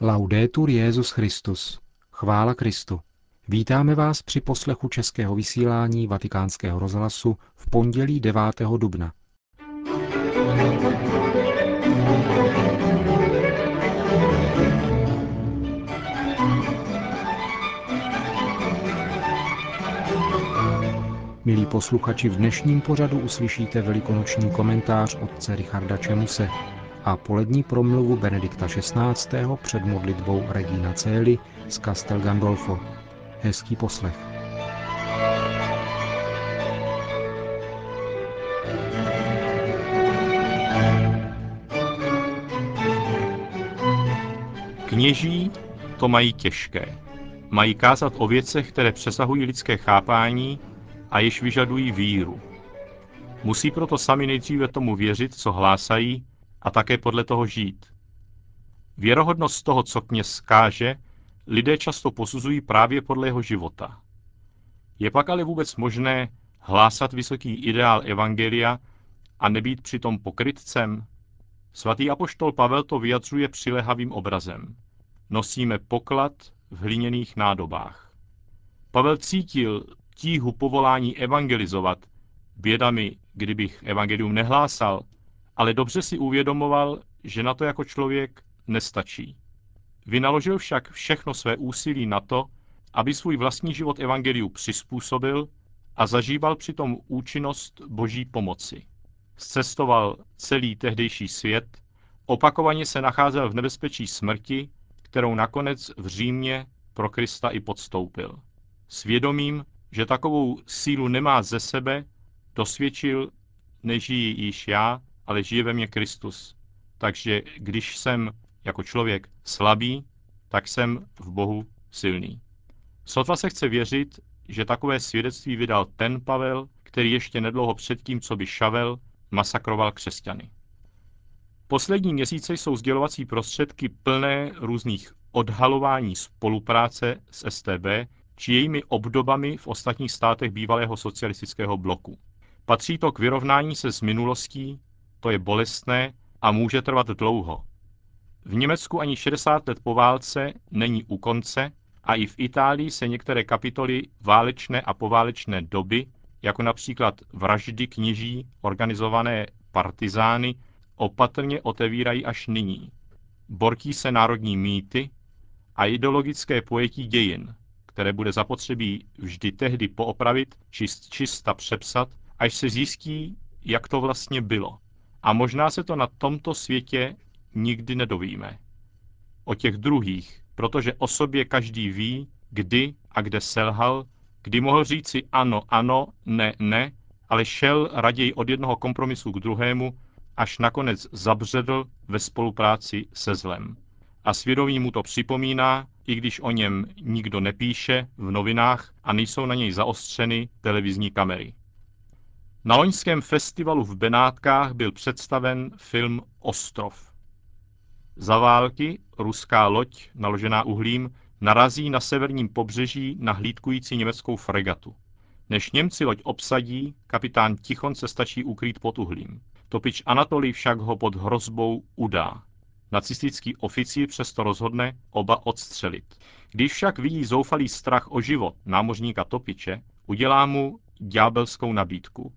Laudetur Jezus Christus. Chvála Kristu. Vítáme vás při poslechu českého vysílání Vatikánského rozhlasu v pondělí 9. dubna. Milí posluchači, v dnešním pořadu uslyšíte velikonoční komentář otce Richarda Čemuse a polední promluvu Benedikta XVI. před modlitbou Regina Cély z Castel Gandolfo. Hezký poslech. Kněží to mají těžké. Mají kázat o věcech, které přesahují lidské chápání a již vyžadují víru. Musí proto sami nejdříve tomu věřit, co hlásají, a také podle toho žít. Věrohodnost toho, co kněz káže, lidé často posuzují právě podle jeho života. Je pak ale vůbec možné hlásat vysoký ideál Evangelia a nebýt přitom pokrytcem? Svatý apoštol Pavel to vyjadřuje přilehavým obrazem. Nosíme poklad v hliněných nádobách. Pavel cítil tíhu povolání evangelizovat, bědami, kdybych evangelium nehlásal, ale dobře si uvědomoval, že na to jako člověk nestačí. Vynaložil však všechno své úsilí na to, aby svůj vlastní život evangeliu přizpůsobil a zažíval přitom účinnost boží pomoci. Cestoval celý tehdejší svět, opakovaně se nacházel v nebezpečí smrti, kterou nakonec v Římě pro Krista i podstoupil. Svědomím, že takovou sílu nemá ze sebe, dosvědčil, nežijí již já, ale žije ve mně Kristus. Takže když jsem jako člověk slabý, tak jsem v Bohu silný. Sotva se chce věřit, že takové svědectví vydal ten Pavel, který ještě nedlouho předtím, co by Šavel, masakroval křesťany. Poslední měsíce jsou sdělovací prostředky plné různých odhalování spolupráce s STB či jejími obdobami v ostatních státech bývalého socialistického bloku. Patří to k vyrovnání se s minulostí, to je bolestné a může trvat dlouho. V Německu ani 60 let po válce není u konce a i v Itálii se některé kapitoly válečné a poválečné doby, jako například vraždy kněží organizované partizány, opatrně otevírají až nyní. Bortí se národní mýty a ideologické pojetí dějin, které bude zapotřebí vždy tehdy poopravit či čista přepsat, až se zjistí, jak to vlastně bylo. A možná se to na tomto světě nikdy nedovíme. O těch druhých, protože o sobě každý ví, kdy a kde selhal, kdy mohl říci ano, ano, ne, ne, ale šel raději od jednoho kompromisu k druhému, až nakonec zabředl ve spolupráci se zlem. A svědomí mu to připomíná, i když o něm nikdo nepíše v novinách a nejsou na něj zaostřeny televizní kamery. Na loňském festivalu v Benátkách byl představen film Ostrov. Za války ruská loď, naložená uhlím, narazí na severním pobřeží na hlídkující německou fregatu. Než Němci loď obsadí, kapitán Tichon se stačí ukrýt pod uhlím. Topič Anatolij však ho pod hrozbou udá. Nacistický oficír přesto rozhodne oba odstřelit. Když však vidí zoufalý strach o život námořníka Topiče, udělá mu ďábelskou nabídku.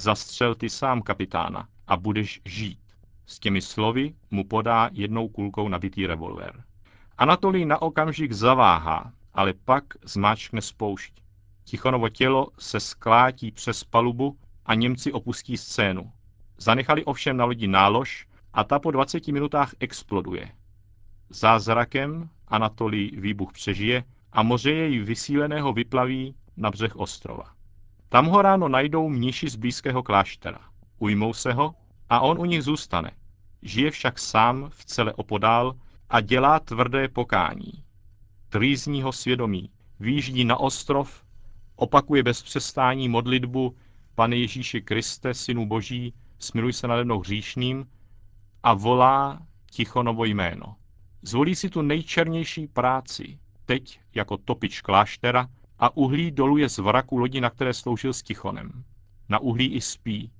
Zastřel ty sám kapitána a budeš žít. S těmi slovy mu podá jednou kulkou nabitý revolver. Anatolij na okamžik zaváhá, ale pak zmáčkne spoušť. Tichonovo tělo se sklátí přes palubu a Němci opustí scénu. Zanechali ovšem na lodi nálož a ta po 20 minutách exploduje. Zázrakem Anatolij výbuch přežije a moře jej vysíleného vyplaví na břeh ostrova. Tam ho ráno najdou mniši z blízkého kláštera. Ujmou se ho a on u nich zůstane. Žije však sám v celé opodál a dělá tvrdé pokání. Trýzní ho svědomí, výjíždí na ostrov, opakuje bez přestání modlitbu Pane Ježíši Kriste, Synu Boží, smiluj se nade mnou hříšným a volá Tichonovo jméno. Zvolí si tu nejčernější práci, teď jako topič kláštera, a uhlí doluje z vraku lodi, na které sloužil s Tichonem. Na uhlí i spí.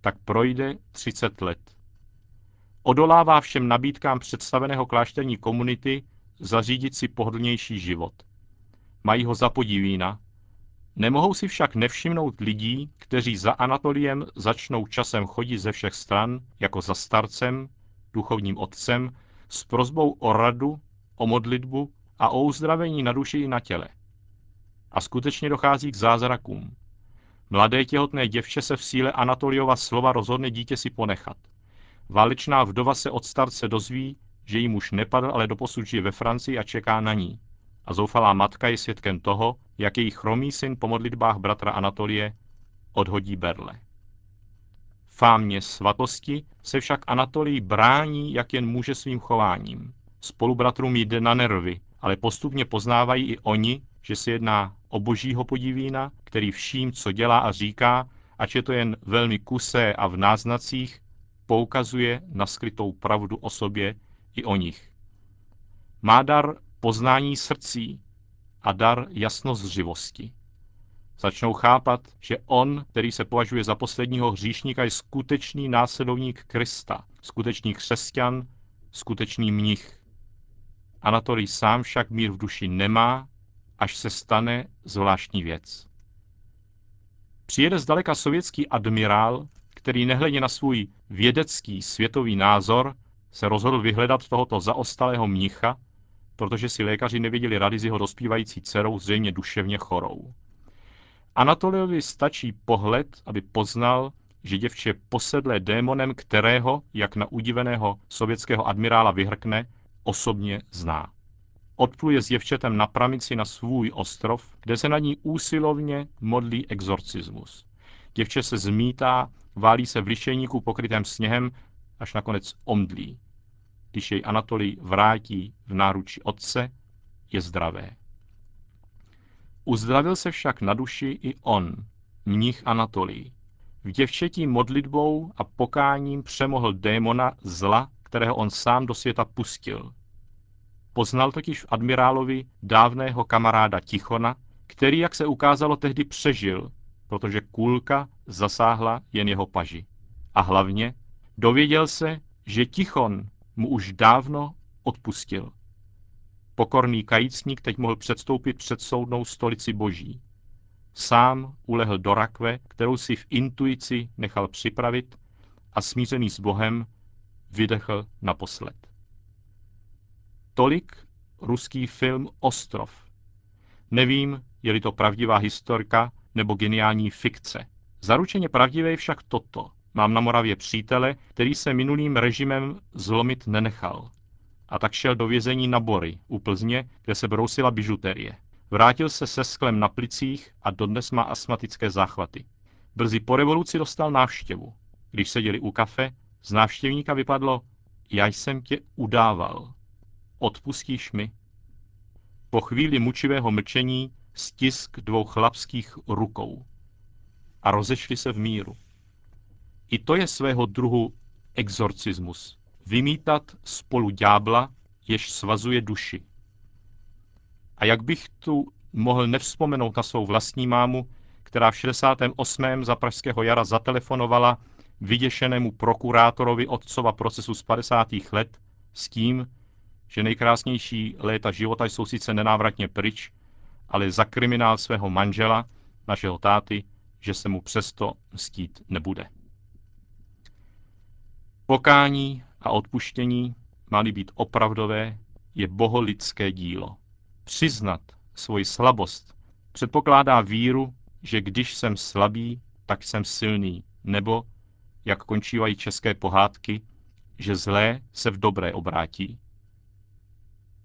Tak projde 30 let. odolává všem nabídkám představeného klášterní komunity zařídit si pohodlnější život. Mají ho za podivína, nemohou si však nevšimnout lidí, kteří za Anatoliem začnou časem chodit ze všech stran, jako za starcem, duchovním otcem, s prozbou o radu, o modlitbu a o uzdravení na duši i na těle. A skutečně dochází k zázrakům. Mladé těhotné děvče se v síle Anatoliova slova rozhodne dítě si ponechat. Válečná vdova se od starce dozví, že jí muž nepadl, ale doposud žije ve Francii a čeká na ní. A zoufalá matka je svědkem toho, jak její chromý syn po modlitbách bratra Anatolie odhodí berle. Fámě svatosti se však Anatolii brání, jak jen může svým chováním. Spolubratrům jde na nervy, ale postupně poznávají i oni, že se jedná o božího podivína, který vším, co dělá a říká, ač je to jen velmi kusé a v náznacích, poukazuje na skrytou pravdu o sobě i o nich. Má dar poznání srdcí a dar jasnozřivosti. Začnou chápat, že on, který se považuje za posledního hříšníka, je skutečný následovník Krista, skutečný křesťan, skutečný mnich. Anatolij sám však mír v duši nemá, až se stane zvláštní věc. Přijede zdaleka sovětský admirál, který nehledě na svůj vědecký světový názor se rozhodl vyhledat tohoto zaostalého mnicha, protože si lékaři nevěděli rady s jeho dospívající dcerou, zřejmě duševně chorou. Anatoliovi stačí pohled, aby poznal, že děvče posedlé démonem, kterého, jak na udiveného sovětského admirála vyhrkne, osobně zná. Odpluje s děvčetem na pramici na svůj ostrov, kde se na ní úsilovně modlí exorcismus. Děvče se zmítá, válí se v lišejníku pokrytém sněhem, až nakonec omdlí. Když jej Anatolij vrátí v náručí otce, je zdravé. Uzdravil se však na duši i on, mnich Anatolij. V děvčetí modlitbou a pokáním přemohl démona zla, kterého on sám do světa pustil. Poznal totiž v admirálovi dávného kamaráda Tichona, který, jak se ukázalo, tehdy přežil, protože kulka zasáhla jen jeho paži. A hlavně dověděl se, že Tichon mu už dávno odpustil. Pokorný kajícník teď mohl předstoupit před soudnou stolici boží. Sám ulehl do rakve, kterou si v intuici nechal připravit a smířený s Bohem vydechl naposled. Tolik ruský film Ostrov. Nevím, je-li to pravdivá historka nebo geniální fikce. Zaručeně pravdivé je však toto. Mám na Moravě přítele, který se minulým režimem zlomit nenechal a tak šel do vězení na Bory u Plzně, kde se brousila bižuterie. Vrátil se se sklem na plicích a dodnes má astmatické záchvaty. Brzy po revoluci dostal návštěvu. Když seděli u kafe, z návštěvníka vypadlo, já jsem tě udával. Odpustíš mi? Po chvíli mučivého mlčení stisk dvou chlapských rukou. A rozešli se v míru. I to je svého druhu exorcismus vymítat spolu ďábla, jež svazuje duši. A jak bych tu mohl nevzpomenout na svou vlastní mámu, která v 68. za pražského jara zatelefonovala vyděšenému prokurátorovi otcova procesu z 50. let s tím, že nejkrásnější léta života jsou sice nenávratně pryč, ale za kriminál svého manžela, našeho táty, že se mu přesto mstít nebude. Pokání a odpuštění, má být opravdové, je boholidské dílo. Přiznat svoji slabost předpokládá víru, že když jsem slabý, tak jsem silný, nebo, jak končívají české pohádky, že zlé se v dobré obrátí.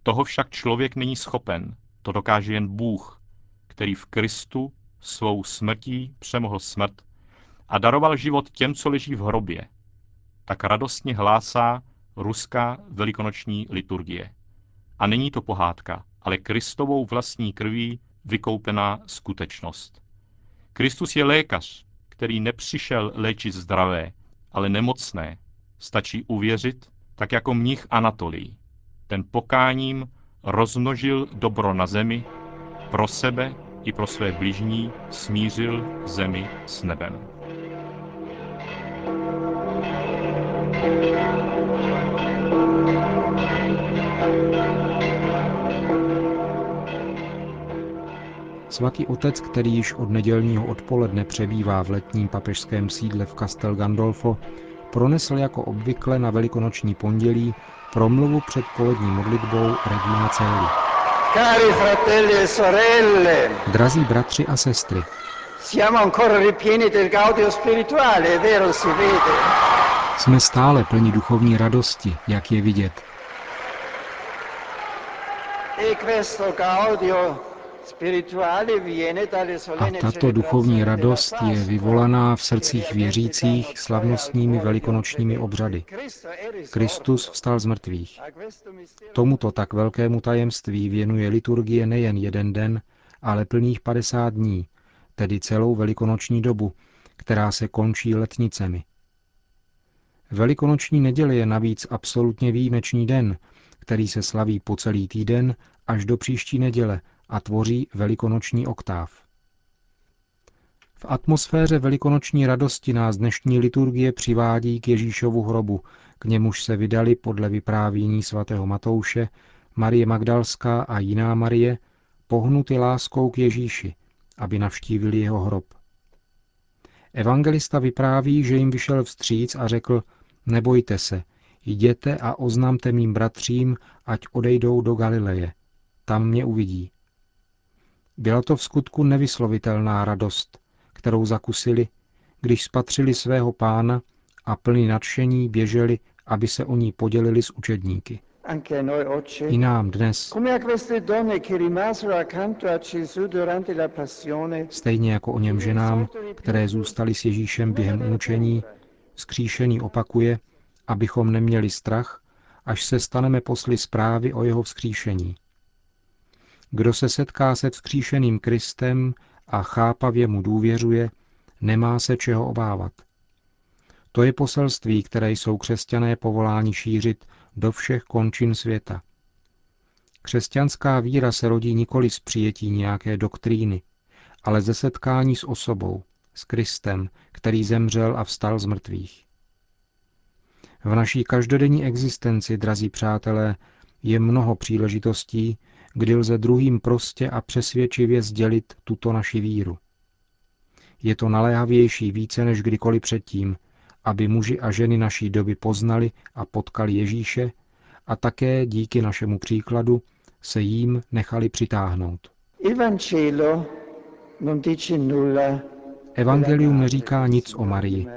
Toho však člověk není schopen, to dokáže jen Bůh, který v Kristu svou smrtí přemohl smrt a daroval život těm, co leží v hrobě, tak radostně hlásá ruská velikonoční liturgie. A není to pohádka, ale Kristovou vlastní krví vykoupená skutečnost. Kristus je lékař, který nepřišel léčit zdravé, ale nemocné. Stačí uvěřit, tak jako mnich Anatolí ten pokáním rozmnožil dobro na zemi pro sebe i pro své bližní smířil zemi s nebem. Svatý otec, který již od nedělního odpoledne přebývá v letním papežském sídle v Castel Gandolfo, pronesl jako obvykle na velikonoční pondělí promluvu před polední modlitbou Regina Celi. Cari fratelli e sorelle, Drazí bratři a sestry, siamo ancora ripieni del gaudio spirituale, è vero, si vede. jsme stále plni duchovní radosti, jak je vidět. E questo gaudio A tato duchovní radost je vyvolaná v srdcích věřících slavnostními velikonočními obřady. Kristus vstal z mrtvých. Tomuto tak velkému tajemství věnuje liturgie nejen jeden den, ale plných 50 dní, tedy celou velikonoční dobu, která se končí letnicemi. Velikonoční neděle je navíc absolutně výjimečný den, který se slaví po celý týden až do příští neděle a tvoří velikonoční oktáv. V atmosféře velikonoční radosti nás dnešní liturgie přivádí k Ježíšovu hrobu, k němuž se vydali podle vyprávění svatého Matouše Marie Magdalská a jiná Marie, pohnuty láskou k Ježíši, aby navštívili jeho hrob. Evangelista vypráví, že jim vyšel vstříc a řekl, nebojte se, jděte a oznamte mým bratřím, ať odejdou do Galileje. Tam mě uvidí. Byla to v skutku nevyslovitelná radost, kterou zakusili, když spatřili svého pána a plný nadšení běželi, aby se o ní podělili s učedníky. I nám dnes, passione, stejně jako o něm ženám, které zůstaly s Ježíšem během umučení, skříšený opakuje, abychom neměli strach, až se staneme posly zprávy o jeho vzkříšení. Kdo se setká se vzkříšeným Kristem a chápavě mu důvěřuje, nemá se čeho obávat. To je poselství, které jsou křesťané povoláni šířit do všech končin světa. Křesťanská víra se rodí nikoli z přijetí nějaké doktríny, ale ze setkání s osobou, s Kristem, který zemřel a vstal z mrtvých. V naší každodenní existenci, drazí přátelé, je mnoho příležitostí, kdy lze druhým prostě a přesvědčivě sdělit tuto naši víru. Je to naléhavější více než kdykoliv předtím, aby muži a ženy naší doby poznali a potkali Ježíše a také díky našemu příkladu se jím nechali přitáhnout. il Vangelo non dice nulla Evangelium neříká nic o Marii,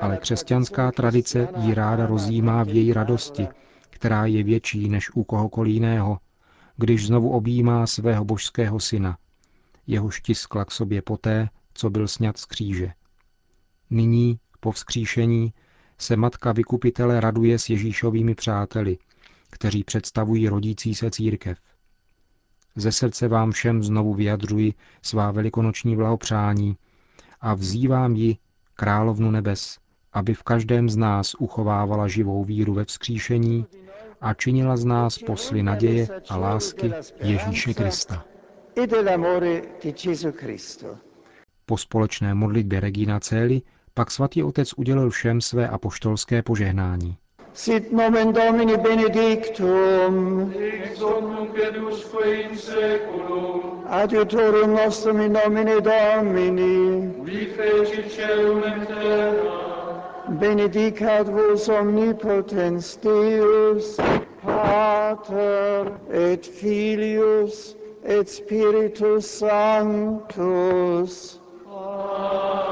ale křesťanská tradice ji ráda rozjímá v její radosti, která je větší než u kohokoliv jiného, když znovu objímá svého božského syna, jeho stiskla k sobě poté, co byl sňat z kříže. Nyní, po vzkříšení, se matka vykupitele raduje s Ježíšovými přáteli, kteří představují rodící se církev. Ze srdce vám všem znovu vyjadřuji svá velikonoční blahopřání a vzývám ji, královnu nebes, aby v každém z nás uchovávala živou víru ve vzkříšení a činila z nás posly naděje a lásky Ježíše Krista. Po společné modlitbě Regina Celi pak svatý otec udělil všem své apoštolské požehnání. Sit nomen Domini benedictum, ex hoc nunc et usque in seculum, adiutorum nostrum in nomine Domini, qui feci celum et terra, benedicat vos omnipotens Deus, Pater et Filius et Spiritus Sanctus. Amen.